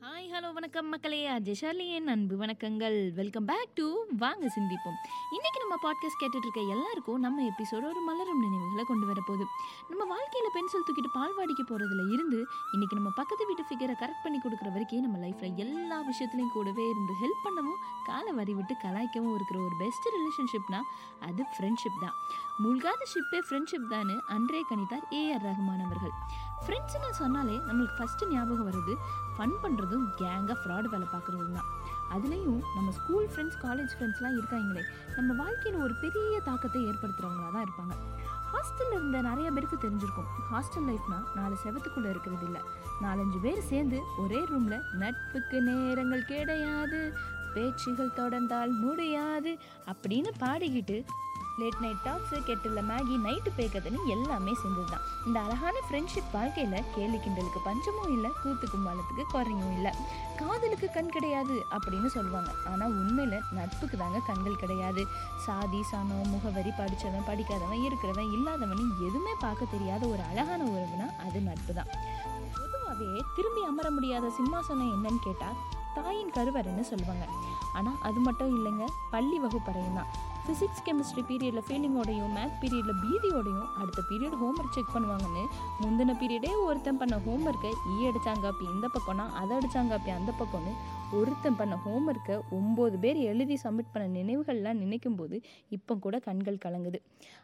Hi hello வணக்கம் மக்களே. அஜய் அன்பு வணக்கங்கள். வெல்கம் பேக் டு வாங்க சிந்திப்போம். இன்னைக்கு நம்ம பாட்காஸ்ட் கேட்டுட்டு இருக்க எல்லாருக்கும் நம்ம எபிசோட ஒரு மலரும் நினைவுகளை கொண்டு வரப்போகுது நம்ம வாழ்க்கையில் பென்சில் தூக்கிட்டு பால்வாடிக்கு போகிறதுல இருந்து இன்னைக்கு நம்ம பக்கத்து வீட்டு ஃபிகரை கரெக்ட் பண்ணி கொடுக்குற வரைக்கும் நம்ம லைஃப்பில் எல்லா விஷயத்துலையும் கூடவே இருந்து ஹெல்ப் பண்ணவும் காலை வரி விட்டு கலாய்க்கவும் இருக்கிற ஒரு பெஸ்ட் ரிலேஷன்ஷிப்னா அது ஃப்ரெண்ட்ஷிப் தான். மூழ்காத ஷிப்பே ஃப்ரெண்ட்ஷிப் தான் அன்றே கணித்தார் ஏஆர் ரஹ்மான் அவர்கள். ஃப்ரெண்ட்ஸ்னு சொன்னாலே நம்மளுக்கு ஃபஸ்ட்டு ஞாபகம் வருது ஃபன் பண்ணுறதும் கேங்காக ஃப்ராடு வேலை பார்க்குறதும் தான். அதுலேயும் நம்ம ஸ்கூல் ஃப்ரெண்ட்ஸ் காலேஜ் ஃப்ரெண்ட்ஸ்லாம் இருக்காங்களே நம்ம வாழ்க்கையில் ஒரு பெரிய தாக்கத்தை ஏற்படுத்துகிறவங்களா தான் இருப்பாங்க. ஹாஸ்டலில் இருந்த நிறைய பேருக்கு தெரிஞ்சிருக்கும். ஹாஸ்டல் லைஃப்னா நாலு செவத்துக்குள்ளே இருக்கிறது இல்லை. நாலஞ்சு பேர் சேர்ந்து ஒரே ரூமில் நட்புக்கு நேரங்கள் கிடையாது பேச்சுகள் தொடர்ந்தால் முடியாது அப்படின்னு பாடிக்கிட்டு late night talks kettle Maggi night பேக்கதுன்னு எல்லாமே செஞ்சது தான் இந்த அழகான ஃப்ரெண்ட்ஷிப் வாழ்க்கையில் கேலி கிண்டலுக்கு பஞ்சமும் இல்லை கூத்து கும்பாலத்துக்கு குறையும் இல்லை காதலுக்கு கண் கிடையாது அப்படின்னு சொல்லுவாங்க ஆனால் உண்மையில் நட்புக்கு தாங்க கண்கள் கிடையாது சாதி சனம் முகவரி படித்தவன் படிக்காதவன் இருக்கிறவன் இல்லாதவன் எதுவுமே பார்க்க தெரியாத ஒரு அழகான உறவுனா அது நட்பு தான் பொதுவாகவே திரும்பி அமர முடியாத சிம்மாசனம் என்னன்னு கேட்டால் தாயின் கருவறைன்னு சொல்லுவாங்க ஆனால் அது மட்டும் இல்லைங்க பள்ளி வகுப்பறையும் தான். ஃபிசிக்ஸ் கெமிஸ்ட்ரி பீரியடில் ஃபீலிங்கோடையும் மேத் பீரியடில் பீதியோடையும் அடுத்த பீரியட் ஹோம்ஒர்க் செக் பண்ணுவாங்கன்னு முந்தின பீரியடே ஒருத்தன் பண்ண ஹோம்ஒர்க்கை ஈ e அடித்தாங்க அப்படி இந்த பக்கம்னா அதை அடிச்சாங்காப்பி அந்த பக்கம்னு ஒருத்தன் பண்ண ஹோம்ஒர்க்கை ஒம்பது பேர் எழுதி சப்மிட் பண்ண நினைவுகள்லாம் நினைக்கும் போது இப்போ கூட கண்கள் கலங்குது.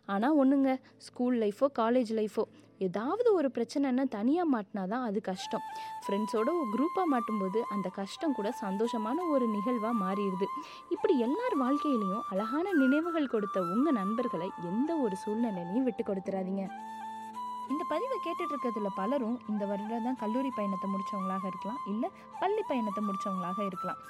ஆனால் ஒன்றுங்க ஸ்கூல் லைஃபோ காலேஜ் லைஃபோ ஏதாவது ஒரு பிரச்சனைன்னா தனியாக மாட்டினா தான் அது கஷ்டம். ஃப்ரெண்ட்ஸோட ஒரு குரூப்பாக மாட்டும்போது அந்த கஷ்டம் கூட சந்தோஷமான ஒரு நிகழ்வாக மாறிடுது. இப்படி எல்லார் வாழ்க்கையிலையும் அழகான நினைவுகள் கொடுத்த உங்கள் நண்பர்களை எந்த ஒரு சூழ்நிலையிலையும் விட்டு கொடுத்துறாதீங்க. இந்த பதிவை கேட்டுட்டு இருக்கிறதுல பலரும் இந்த வருடம் தான் கல்லூரி பயணத்தை முடித்தவங்களாக இருக்கலாம் இல்லை பள்ளி பயணத்தை முடித்தவங்களாக இருக்கலாம்.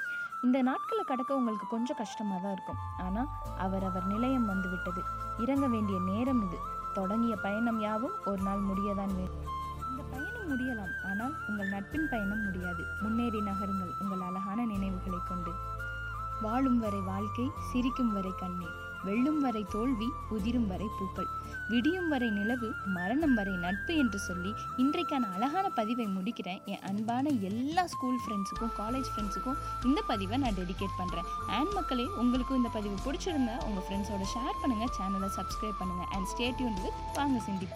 இந்த நாட்களை கடக்க உங்களுக்கு கொஞ்சம் கஷ்டமாக தான் இருக்கும். ஆனால் அவரவர் நிலையம் வந்து விட்டது இறங்க வேண்டிய நேரம் இது. தொடங்கிய பயணம் யாவும் ஒரு நாள் முடியதான் வேண்டும் இந்த பயணம் முடியலாம் ஆனால் உங்கள் நட்பின் பயணம் முடியாது. முன்னேறி நகருங்கள் உங்கள் அழகான நினைவுகளை கொண்டு. வாழும் வரை வாழ்க்கை சிரிக்கும் வரை கண்ணீர் வெல்லும் வரை தோல்வி உதிரும் வரை பூக்கள். விடியும் வரை நிலவு மரணம் வரை நட்பு என்று சொல்லி இன்றைக்கான அழகான பதிவை முடிக்கிறேன். என் அன்பான எல்லா ஸ்கூல் ஃப்ரெண்ட்ஸுக்கும் காலேஜ் ஃப்ரெண்ட்ஸுக்கும் இந்த பதிவை நான் டெடிகேட் பண்ணுறேன் அண்ட் மக்களே உங்களுக்கும் இந்த பதிவு பிடிச்சிருந்தா உங்கள் ஃப்ரெண்ட்ஸோட ஷேர் பண்ணுங்கள் சேனலை சப்ஸ்கிரைப் பண்ணுங்கள் அண்ட் ஸ்டேட்யூன் வித் வாங்க சிந்தி